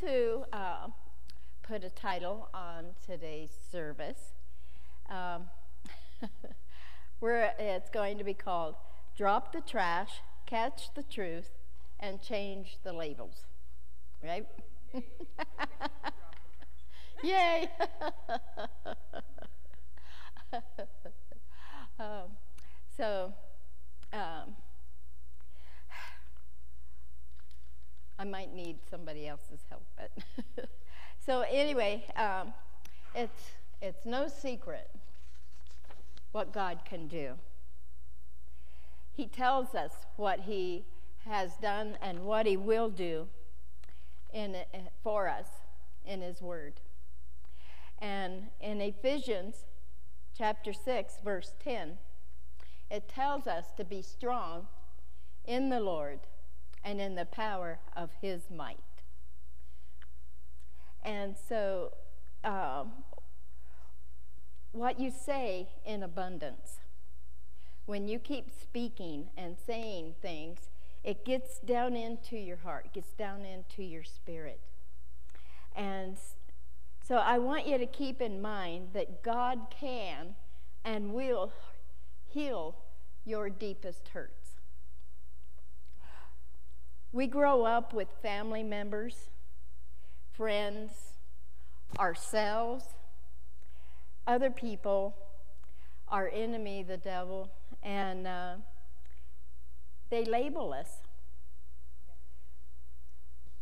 To uh, put a title on today's service, um, where it's going to be called Drop the Trash, Catch the Truth, and Change the Labels. Right? Yay! um, so, um, I might need somebody else's help. But so anyway, um, it's it's no secret what God can do. He tells us what He has done and what He will do in for us in His Word. And in Ephesians chapter 6, verse 10, it tells us to be strong in the Lord and in the power of his might. And so, um, what you say in abundance, when you keep speaking and saying things, it gets down into your heart, it gets down into your spirit. And so I want you to keep in mind that God can and will heal your deepest hurts. We grow up with family members, friends, ourselves, other people, our enemy, the devil, and uh, they label us.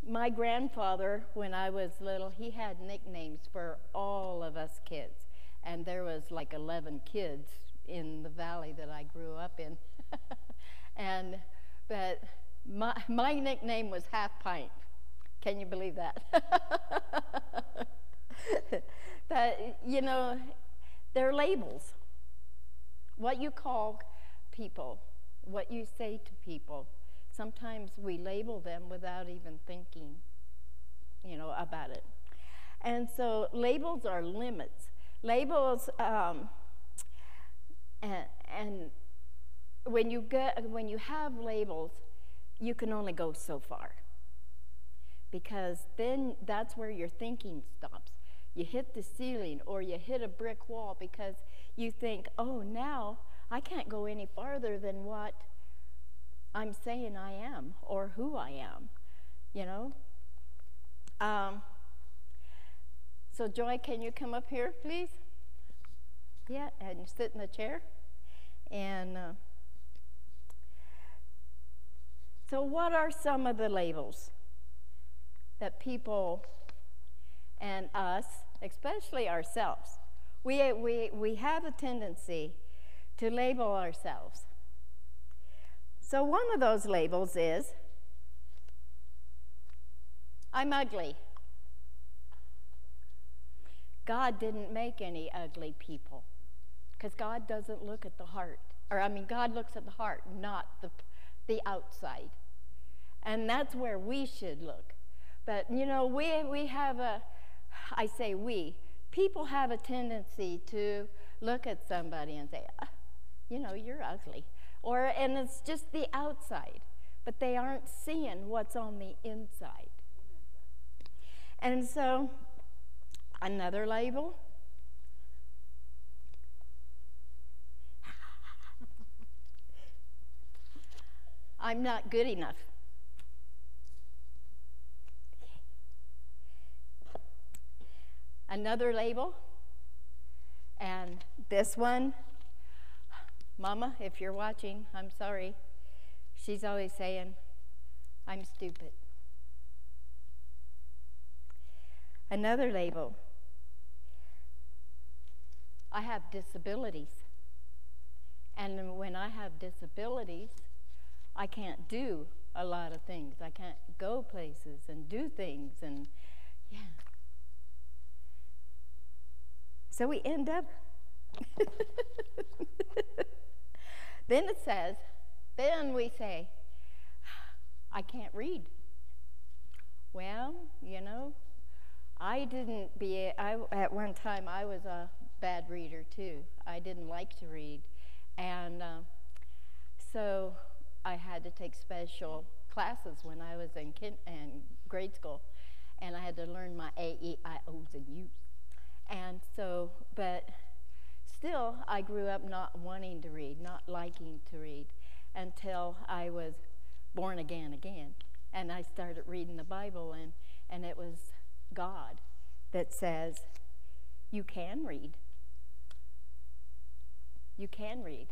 My grandfather, when I was little, he had nicknames for all of us kids. And there was like 11 kids in the valley that I grew up in. and, but my, my nickname was Half Pint. Can you believe that? but, you know, they're labels. What you call people, what you say to people, sometimes we label them without even thinking, you know, about it. And so labels are limits. Labels, um, and, and when you get when you have labels, you can only go so far. Because then that's where your thinking stops. You hit the ceiling or you hit a brick wall because you think, oh, now I can't go any farther than what I'm saying I am or who I am, you know? Um, so, Joy, can you come up here, please? Yeah, and sit in the chair. And. Uh, so, what are some of the labels that people and us, especially ourselves, we, we, we have a tendency to label ourselves? So, one of those labels is I'm ugly. God didn't make any ugly people because God doesn't look at the heart. Or, I mean, God looks at the heart, not the the outside. And that's where we should look. But, you know, we, we have a, I say we, people have a tendency to look at somebody and say, ah, you know, you're ugly. Or, and it's just the outside, but they aren't seeing what's on the inside. And so, another label I'm not good enough. Another label, and this one, Mama, if you're watching, I'm sorry. She's always saying, I'm stupid. Another label, I have disabilities. And when I have disabilities, I can't do a lot of things. I can't go places and do things and yeah. So we end up then it says, then we say, I can't read. Well, you know, I didn't be, I, at one time I was a bad reader too. I didn't like to read. And uh, so I had to take special classes when I was in, kin- in grade school. And I had to learn my A, E, I, O's, and U's. And so, but still, I grew up not wanting to read, not liking to read, until I was born again again. And I started reading the Bible, and, and it was God that says, You can read. You can read.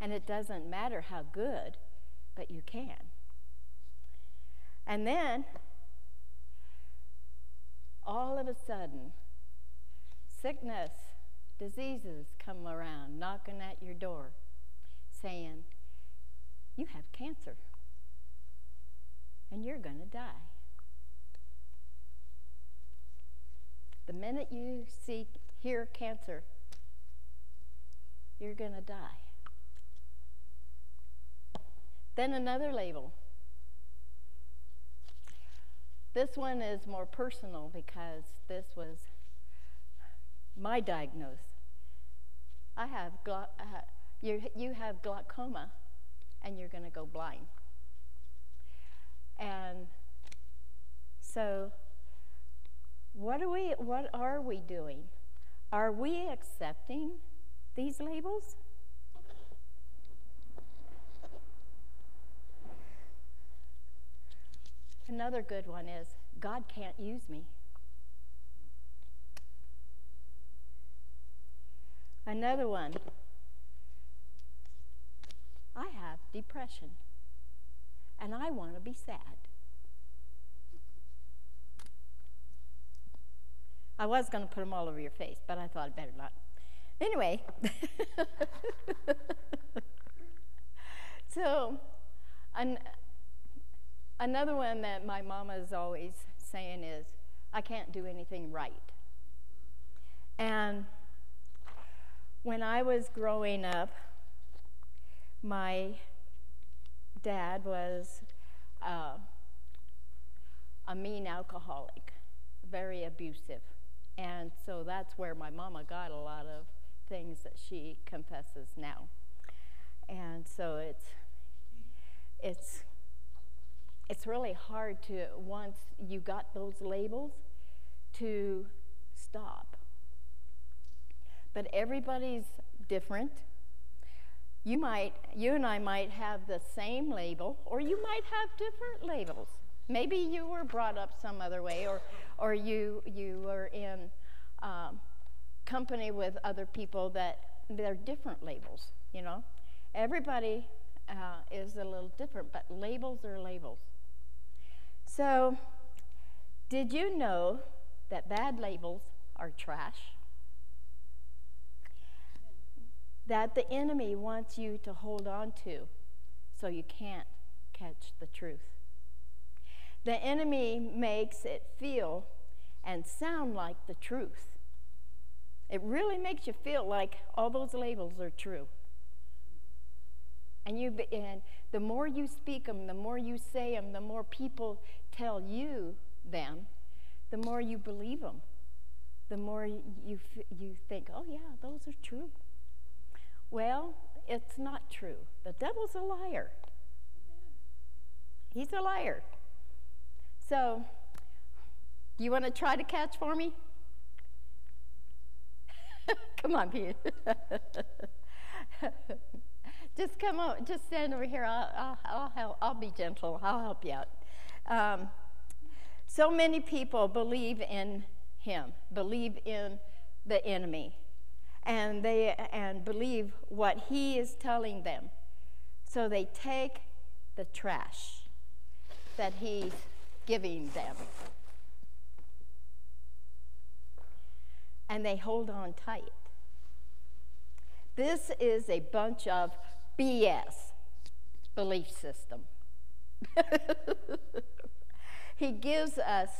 And it doesn't matter how good, but you can. And then, all of a sudden, sickness, diseases come around knocking at your door saying, You have cancer and you're going to die. The minute you see, hear cancer, you're going to die. Then another label. This one is more personal because this was my diagnosis. I have uh, you, you have glaucoma and you're going to go blind. And so what are we what are we doing? Are we accepting these labels? Another good one is God can't use me. Another one, I have depression and I want to be sad. I was going to put them all over your face, but I thought I'd better not. Anyway, so an, another one that my mama is always saying is, I can't do anything right. And when I was growing up, my dad was uh, a mean alcoholic, very abusive. And so that's where my mama got a lot of things that she confesses now. And so it's it's it's really hard to once you got those labels to stop but everybody's different. You might, you and I might have the same label, or you might have different labels. Maybe you were brought up some other way, or, or you, you were in um, company with other people that they're different labels, you know. Everybody uh, is a little different, but labels are labels. So, did you know that bad labels are trash? that the enemy wants you to hold on to so you can't catch the truth. The enemy makes it feel and sound like the truth. It really makes you feel like all those labels are true. And you and the more you speak them, the more you say them, the more people tell you them, the more you believe them. The more you you think, "Oh yeah, those are true." Well, it's not true. The devil's a liar. He's a liar. So, do you want to try to catch for me? come on, Pete. just come on, just stand over here. I'll, I'll, I'll, help, I'll be gentle. I'll help you out. Um, so many people believe in him, believe in the enemy and they and believe what he is telling them. So they take the trash that he's giving them. And they hold on tight. This is a bunch of BS belief system. he gives us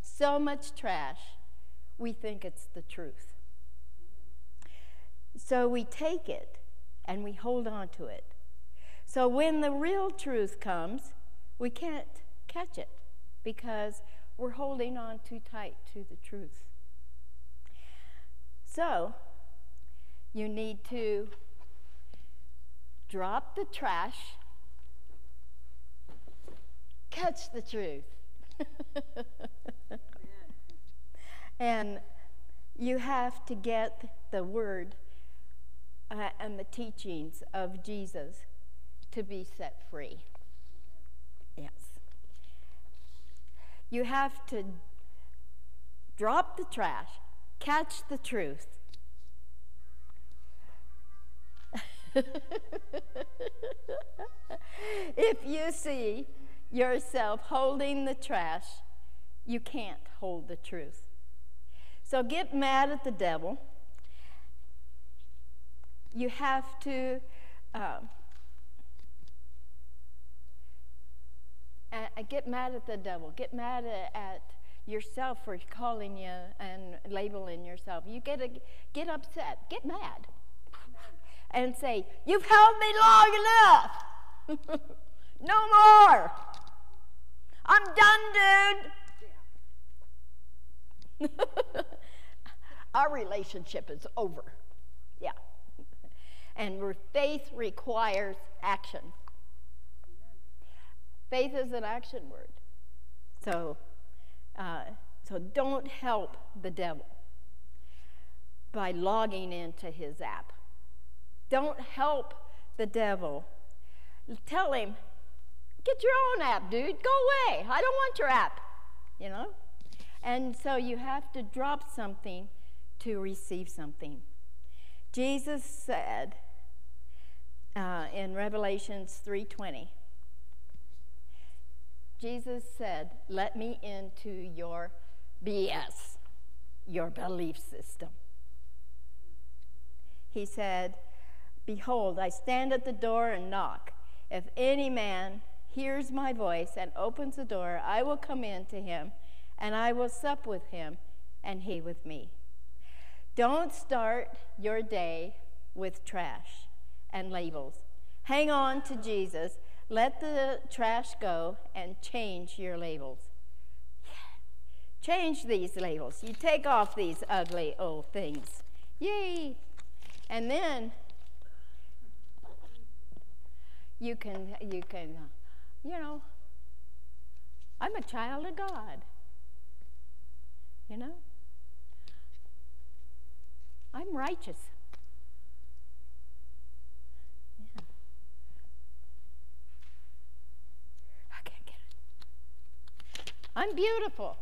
so much trash, we think it's the truth. So we take it and we hold on to it. So when the real truth comes, we can't catch it because we're holding on too tight to the truth. So you need to drop the trash, catch the truth. and you have to get the word uh, and the teachings of Jesus to be set free. Yes. You have to drop the trash, catch the truth. if you see yourself holding the trash, you can't hold the truth. So get mad at the devil. You have to uh, get mad at the devil. Get mad at yourself for calling you and labeling yourself. You get a, get upset. Get mad. And say, You've held me long enough. no more. I'm done, dude. Our relationship is over. Yeah. And faith requires action. Faith is an action word. So, uh, so don't help the devil by logging into his app. Don't help the devil. Tell him, get your own app, dude. Go away. I don't want your app. You know? And so you have to drop something to receive something. Jesus said uh, in Revelations 3:20, Jesus said, Let me into your BS, your belief system. He said, Behold, I stand at the door and knock. If any man hears my voice and opens the door, I will come in to him, and I will sup with him, and he with me. Don't start your day with trash and labels. Hang on to Jesus let the trash go and change your labels. Change these labels. You take off these ugly old things. Yay! And then you can, you can, uh, you know, I'm a child of God. You know? I'm righteous. Yeah. I can't get it. I'm beautiful.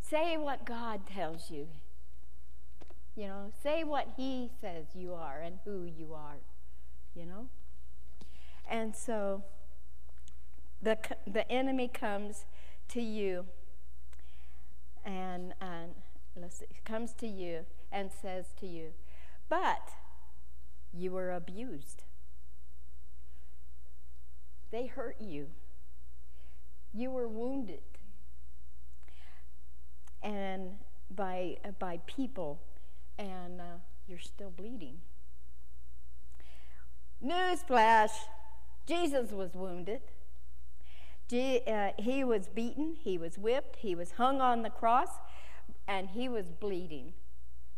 Say what God tells you. You know, say what He says you are and who you are. You know? And so the, the enemy comes to you and, and see, comes to you and says to you, but you were abused. They hurt you. You were wounded and by, by people, and uh, you're still bleeding. Newsflash Jesus was wounded. Je- uh, he was beaten, he was whipped, he was hung on the cross, and he was bleeding.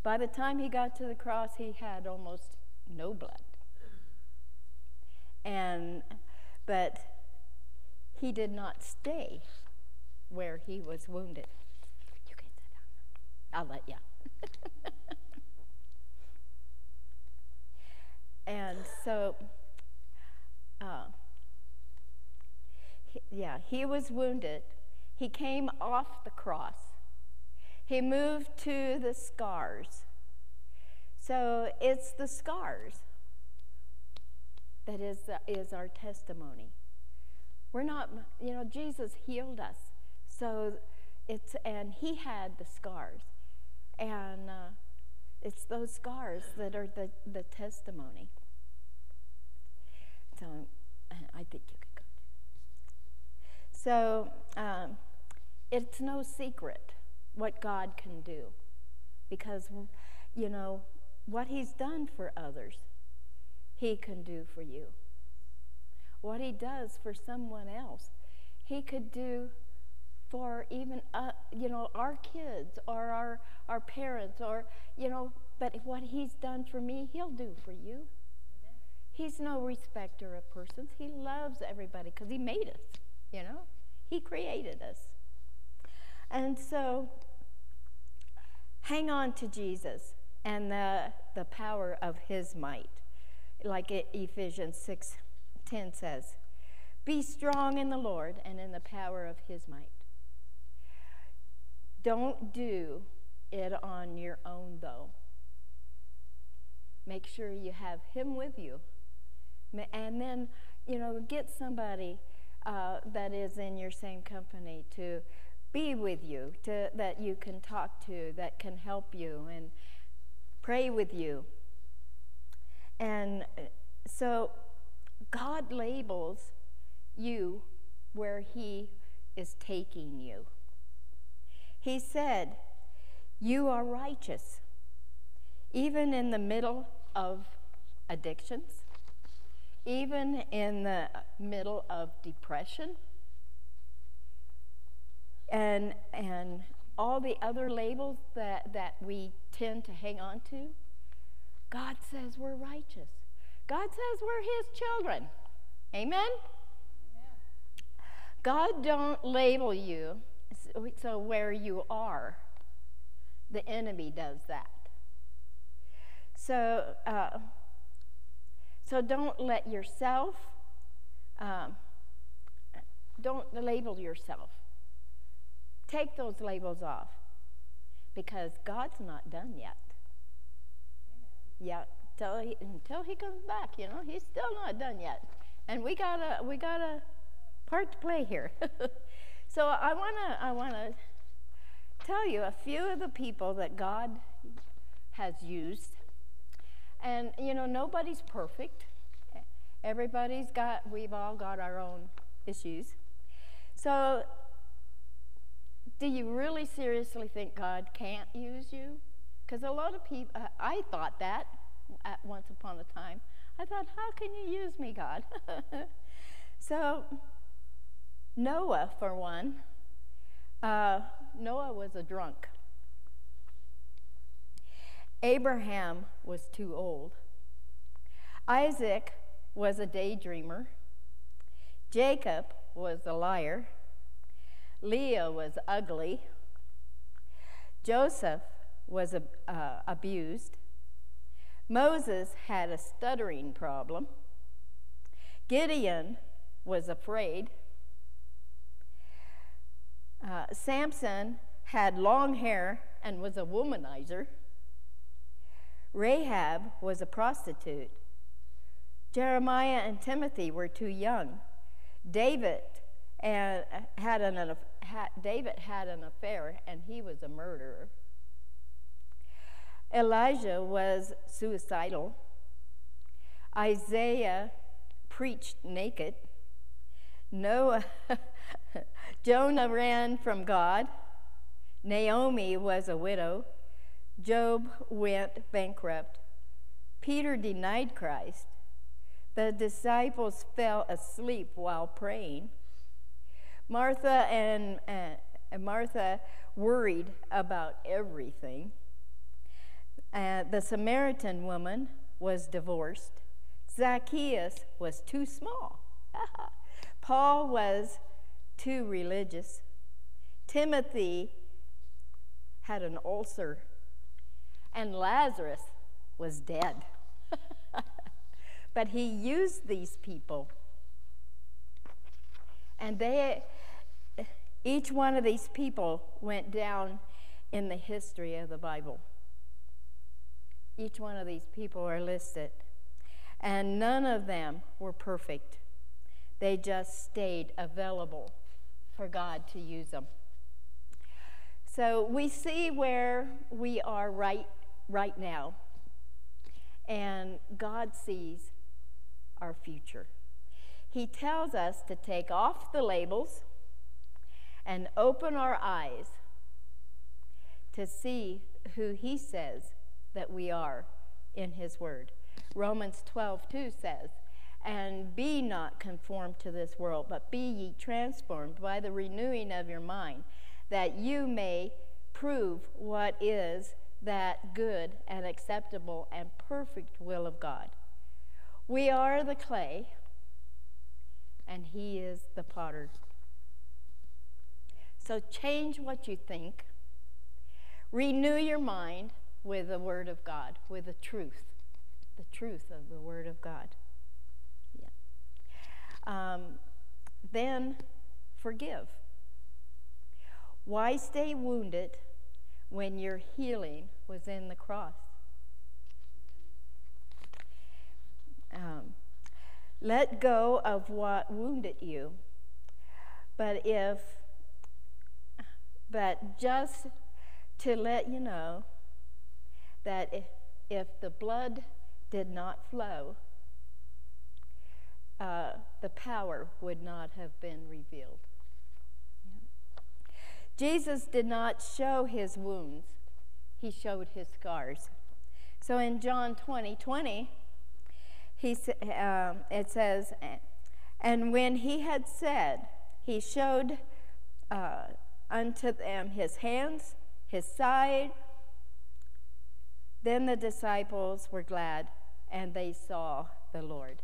By the time he got to the cross, he had almost no blood. And, but he did not stay where he was wounded. You can sit down. I'll let you. and so, uh, he, yeah, he was wounded. He came off the cross. He moved to the scars. So it's the scars that is, is our testimony. We're not, you know, Jesus healed us. So it's, and he had the scars. And uh, it's those scars that are the, the testimony. So I think you could go. So um, it's no secret what God can do because, you know, what He's done for others, He can do for you. What He does for someone else, He could do for even uh, you know our kids or our our parents or you know but what he's done for me he'll do for you. He's no respecter of persons. He loves everybody because he made us you know? He created us. And so hang on to jesus and the the power of his might. Like ephesians 6 10 says be strong in the lord and in the power of his might. Don't do it on your own, though. Make sure you have Him with you. And then, you know, get somebody uh, that is in your same company to be with you, to, that you can talk to, that can help you and pray with you. And uh, so God labels you where He is taking you. He said, You are righteous, even in the middle of addictions, even in the middle of depression, and, and all the other labels that, that we tend to hang on to. God says we're righteous. God says we're his children. Amen? Amen. God don't label you so where you are, the enemy does that. So, uh, so don't let yourself, um, don't label yourself. Take those labels off because God's not done yet. Yeah, till he, until he comes back, you know, he's still not done yet, and we got a we got a part to play here. So I want to I want to tell you a few of the people that God has used. And you know, nobody's perfect. Everybody's got we've all got our own issues. So do you really seriously think God can't use you? Because a lot of people, I thought that at once upon a time. I thought, how can you use me, God? so Noah, for one, uh, Noah was a drunk. Abraham was too old. Isaac was a daydreamer. Jacob was a liar. Leah was ugly. Joseph was uh, abused. Moses had a stuttering problem. Gideon was afraid. Uh, Samson had long hair and was a womanizer. Rahab was a prostitute. Jeremiah and Timothy were too young. David and uh, had an David had an affair and he was a murderer. Elijah was suicidal. Isaiah preached naked. Noah Jonah ran from God. Naomi was a widow. Job went bankrupt. Peter denied Christ. The disciples fell asleep while praying. Martha and uh, Martha worried about everything. Uh, the Samaritan woman was divorced. Zacchaeus was too small. Paul was too religious. Timothy had an ulcer, and Lazarus was dead. but he used these people. And they, each one of these people went down in the history of the Bible. Each one of these people are listed. And none of them were perfect. They just stayed available for God to use them. So we see where we are right right now, and God sees our future. He tells us to take off the labels and open our eyes to see who He says that we are in His Word. Romans 12, 2 says, And be not conformed to this world, but be ye transformed by the renewing of your mind, that you may prove what is that good and acceptable and perfect will of God. We are the clay, and He is the potter. So change what you think, renew your mind with the Word of God, with the truth, the truth of the Word of God. Yeah. Um, then forgive. Why stay wounded when your healing was in the cross? Um, let go of what wounded you. But if, but just to let you know that if, if the blood did not flow, uh, the power would not have been revealed. Jesus did not show his wounds, he showed his scars. So in John 20 20, he, um, it says, And when he had said, he showed uh, unto them his hands, his side. Then the disciples were glad, and they saw the Lord.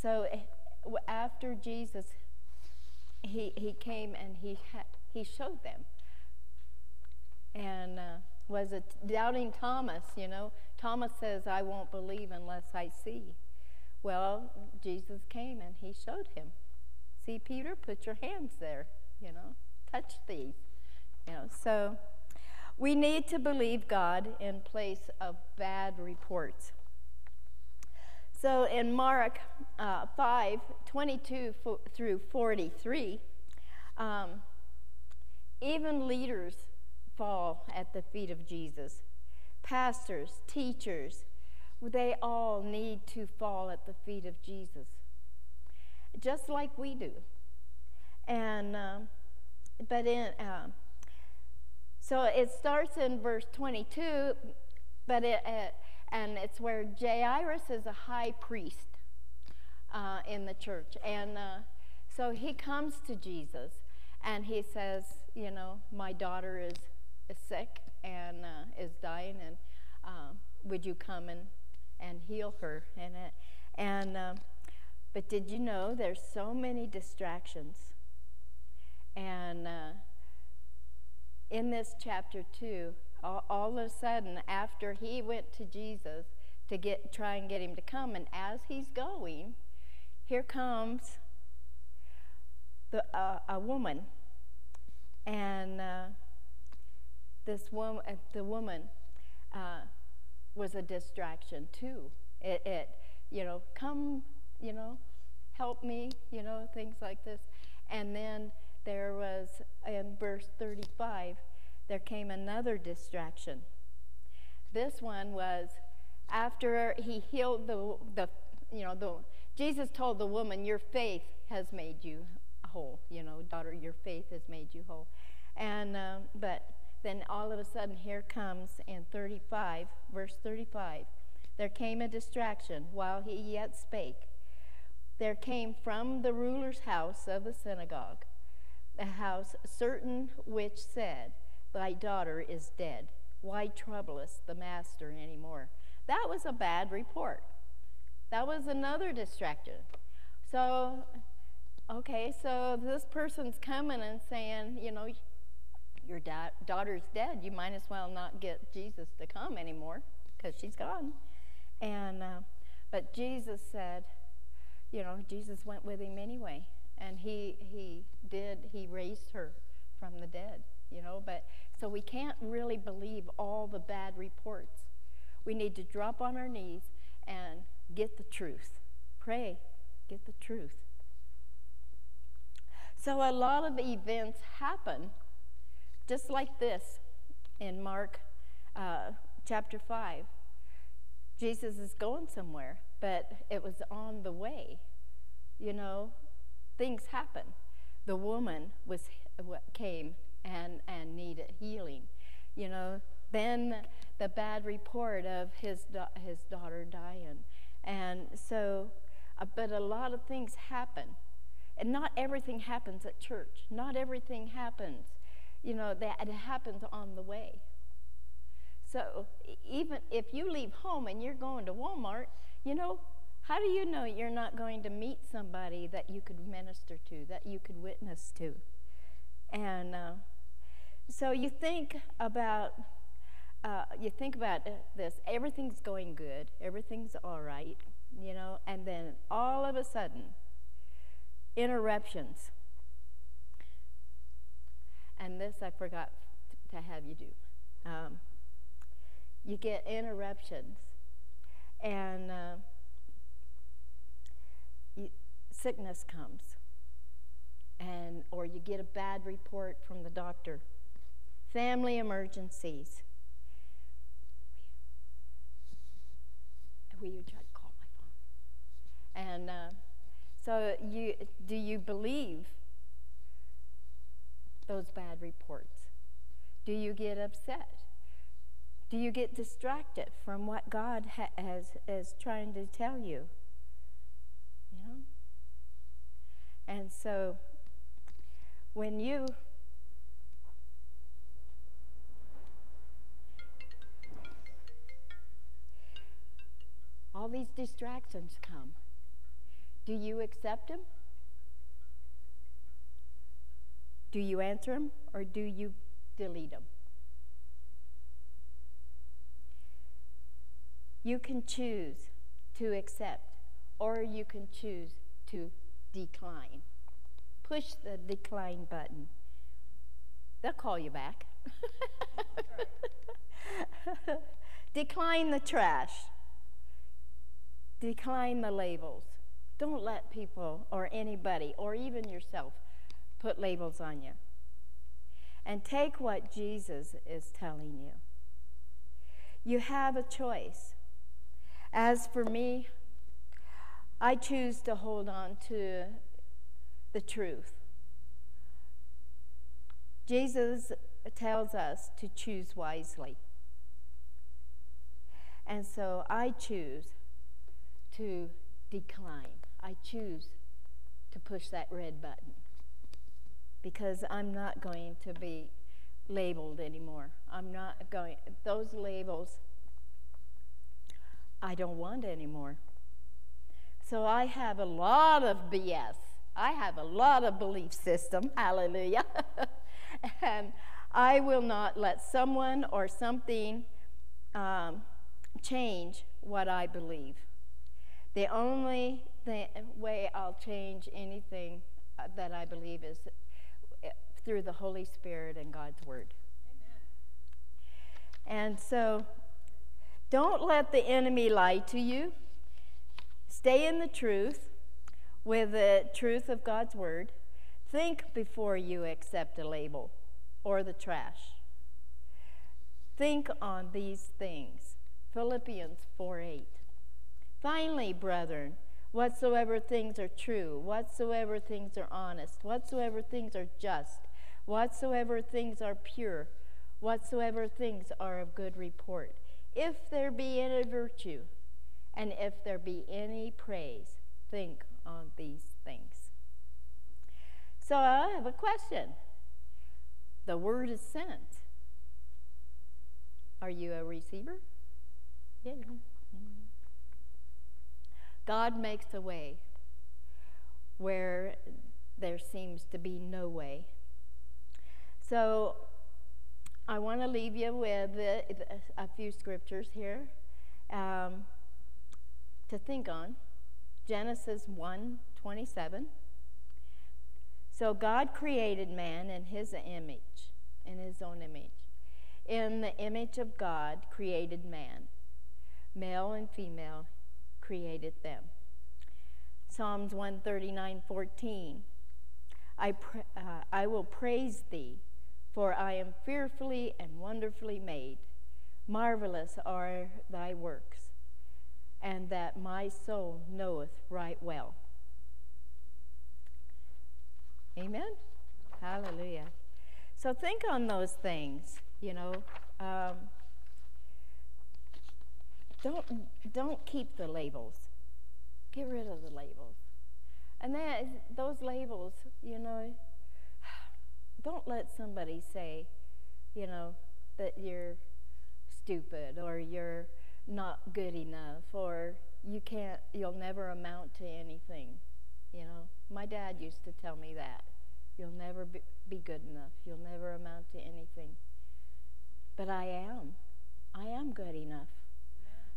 So eh, after Jesus, he, he came and he, ha- he showed them. And uh, was it doubting Thomas, you know? Thomas says, I won't believe unless I see. Well, Jesus came and he showed him. See, Peter, put your hands there, you know, touch these. You know, so we need to believe God in place of bad reports. So in Mark uh, 5 22 through 43, um, even leaders fall at the feet of Jesus. Pastors, teachers, they all need to fall at the feet of Jesus, just like we do. And, um, but in, uh, so it starts in verse 22, but it, it and it's where Jairus is a high priest uh, in the church. And uh, so he comes to Jesus and he says, You know, my daughter is is sick and uh, is dying, and uh, would you come and, and heal her? And, uh, and uh, but did you know there's so many distractions? And uh, in this chapter two, all, of a sudden, after he went to Jesus to get try and get him to come, and as he's going, here comes the, uh, a woman, and uh, this woman, uh, the woman, uh, was a distraction too. It, it, you know, come, you know, help me, you know, things like this. And then there was in verse 35, there came another distraction. This one was after he healed the, the you know, the, Jesus told the woman, Your faith has made you whole. You know, daughter, your faith has made you whole. And, um, but then all of a sudden, here comes in 35, verse 35, there came a distraction while he yet spake. There came from the ruler's house of the synagogue a house certain which said, Thy daughter is dead. Why troublest the master any more? That was a bad report. That was another distraction. So, okay, so this person's coming and saying, you know, your da- daughter's dead. You might as well not get Jesus to come anymore because she's gone. And uh, but Jesus said, you know, Jesus went with him anyway, and he he did he raised her from the dead. You know, but so we can't really believe all the bad reports. We need to drop on our knees and get the truth. Pray, get the truth. So a lot of events happen just like this in Mark uh, chapter 5. Jesus is going somewhere, but it was on the way. You know, things happen. The woman was came and, and needed healing. You know, then the bad report of his, his daughter dying. And so, uh, but a lot of things happen. And not everything happens at church. Not everything happens, you know, that it happens on the way. So even if you leave home and you're going to Walmart, you know, how do you know you're not going to meet somebody that you could minister to, that you could witness to? And uh, so you think about uh, you think about this. Everything's going good. Everything's all right, you know. And then all of a sudden, interruptions. And this I forgot to have you do. Um, you get interruptions, and uh, you, sickness comes, and or you get a bad report from the doctor. Family emergencies. Will you try to call my phone? And uh, so, you do you believe those bad reports? Do you get upset? Do you get distracted from what God ha- has, is trying to tell you? You know? And so when you all these distractions come, do you accept them? Do you answer them or do you delete them? You can choose to accept or you can choose to decline. Push the decline button. They'll call you back. decline the trash. Decline the labels. Don't let people or anybody or even yourself put labels on you. And take what Jesus is telling you. You have a choice. As for me, I choose to hold on to the truth. Jesus tells us to choose wisely. And so I choose to decline. I choose to push that red button because I'm not going to be labeled anymore. I'm not going, those labels I don't want anymore. So I have a lot of BS. I have a lot of belief system. Hallelujah. and I will not let someone or something um, change what I believe. The only th- way I'll change anything uh, that I believe is uh, through the Holy Spirit and God's Word. Amen. And so don't let the enemy lie to you. Stay in the truth with the truth of God's word. Think before you accept a label or the trash. Think on these things. Philippians 4 8. Finally, brethren, whatsoever things are true, whatsoever things are honest, whatsoever things are just, whatsoever things are pure, whatsoever things are of good report if there be any virtue, and if there be any praise, think on these things. So I have a question. The word is sent. Are you a receiver? Yeah. God makes a way where there seems to be no way. So I want to leave you with a few scriptures here um, to think on. Genesis 1 27. So God created man in his image, in his own image. In the image of God created man. Male and female created them. Psalms 139 14. I, uh, I will praise thee for I am fearfully and wonderfully made. Marvelous are thy works, and that my soul knoweth right well. Amen? Hallelujah. So think on those things, you know. Um, don't, don't keep the labels. Get rid of the labels. And then those labels, you know, don't let somebody say, you know, that you're stupid or you're not good enough or you can't, you'll never amount to anything. You know, my dad used to tell me that. You'll never be, be good enough. You'll never amount to anything. But I am. I am good enough.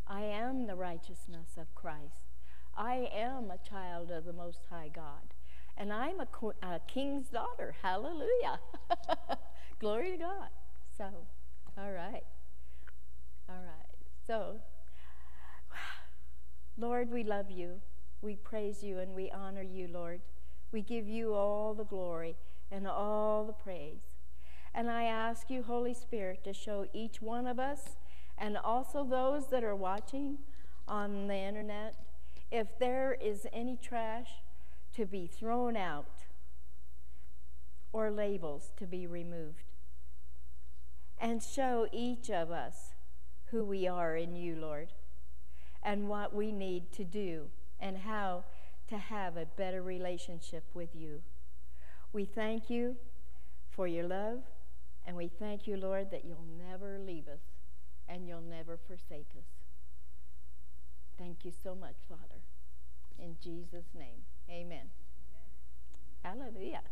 I am the righteousness of Christ. I am a child of the Most High God. And I'm a, a king's daughter. Hallelujah. Glory to God. So, all right. All right. So, Lord, we love you. We praise you and we honor you, Lord. We give you all the glory and all the praise. And I ask you, Holy Spirit, to show each one of us and also those that are watching on the internet if there is any trash to be thrown out or labels to be removed. And show each of us who we are in you, Lord, and what we need to do and how to have a better relationship with you. We thank you for your love, and we thank you, Lord, that you'll never leave us and you'll never forsake us. Thank you so much, Father. In Jesus' name, amen. amen. Hallelujah.